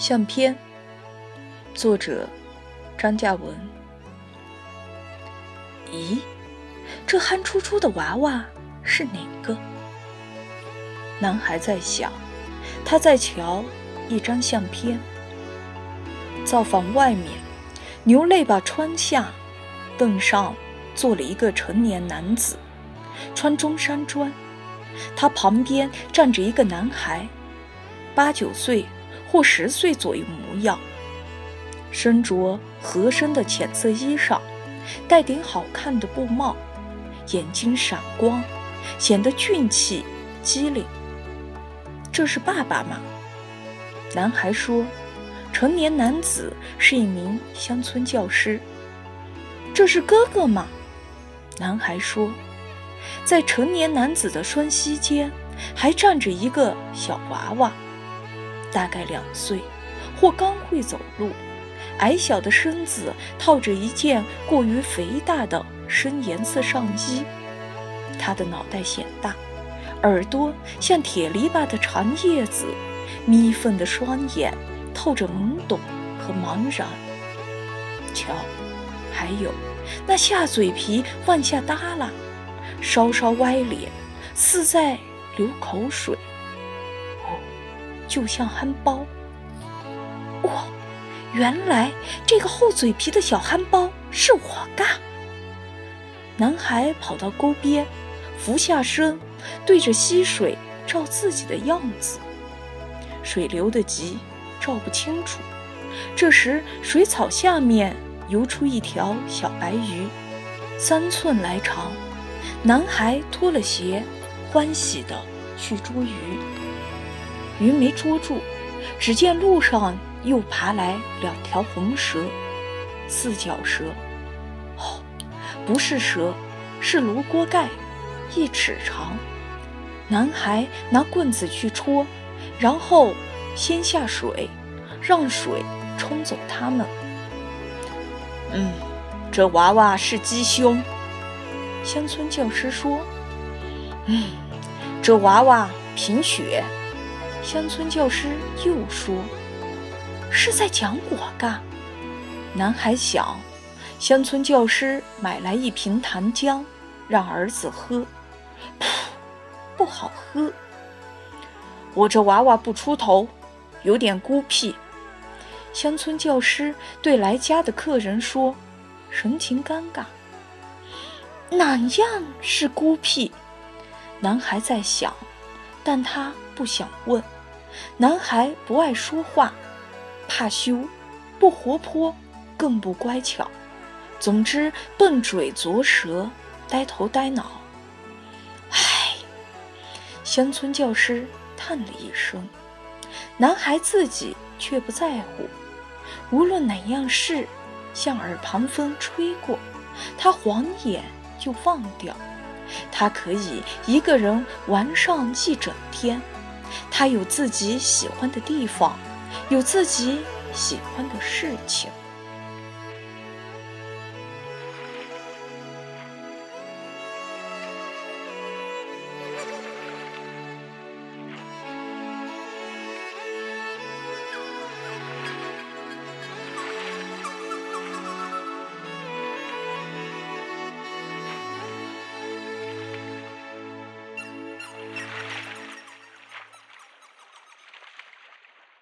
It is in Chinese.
相片，作者张嘉文。咦，这憨出出的娃娃是哪个？男孩在想，他在瞧一张相片。灶房外面，牛肋把窗下，凳上坐了一个成年男子，穿中山装。他旁边站着一个男孩，八九岁。或十岁左右模样，身着合身的浅色衣裳，戴顶好看的布帽，眼睛闪光，显得俊气机灵。这是爸爸吗？男孩说：“成年男子是一名乡村教师。”这是哥哥吗？男孩说：“在成年男子的双膝间，还站着一个小娃娃。”大概两岁，或刚会走路，矮小的身子套着一件过于肥大的深颜色上衣。他的脑袋显大，耳朵像铁篱笆的长叶子，眯缝的双眼透着懵懂和茫然。瞧，还有那下嘴皮往下耷拉，稍稍歪脸，似在流口水。就像憨包，哇！原来这个厚嘴皮的小憨包是我干。男孩跑到沟边，俯下身，对着溪水照自己的样子。水流得急，照不清楚。这时，水草下面游出一条小白鱼，三寸来长。男孩脱了鞋，欢喜地去捉鱼。鱼没捉住，只见路上又爬来两条红蛇，四脚蛇。哦，不是蛇，是炉锅盖，一尺长。男孩拿棍子去戳，然后先下水，让水冲走它们。嗯，这娃娃是鸡胸。乡村教师说：“嗯，这娃娃贫血。”乡村教师又说：“是在讲我干。”男孩想，乡村教师买来一瓶糖浆，让儿子喝。噗，不好喝。我这娃娃不出头，有点孤僻。乡村教师对来家的客人说，神情尴尬。哪样是孤僻？男孩在想。但他不想问。男孩不爱说话，怕羞，不活泼，更不乖巧。总之，笨嘴拙舌，呆头呆脑。唉，乡村教师叹了一声。男孩自己却不在乎。无论哪样事，像耳旁风吹过，他晃眼就忘掉。他可以一个人玩上一整天，他有自己喜欢的地方，有自己喜欢的事情。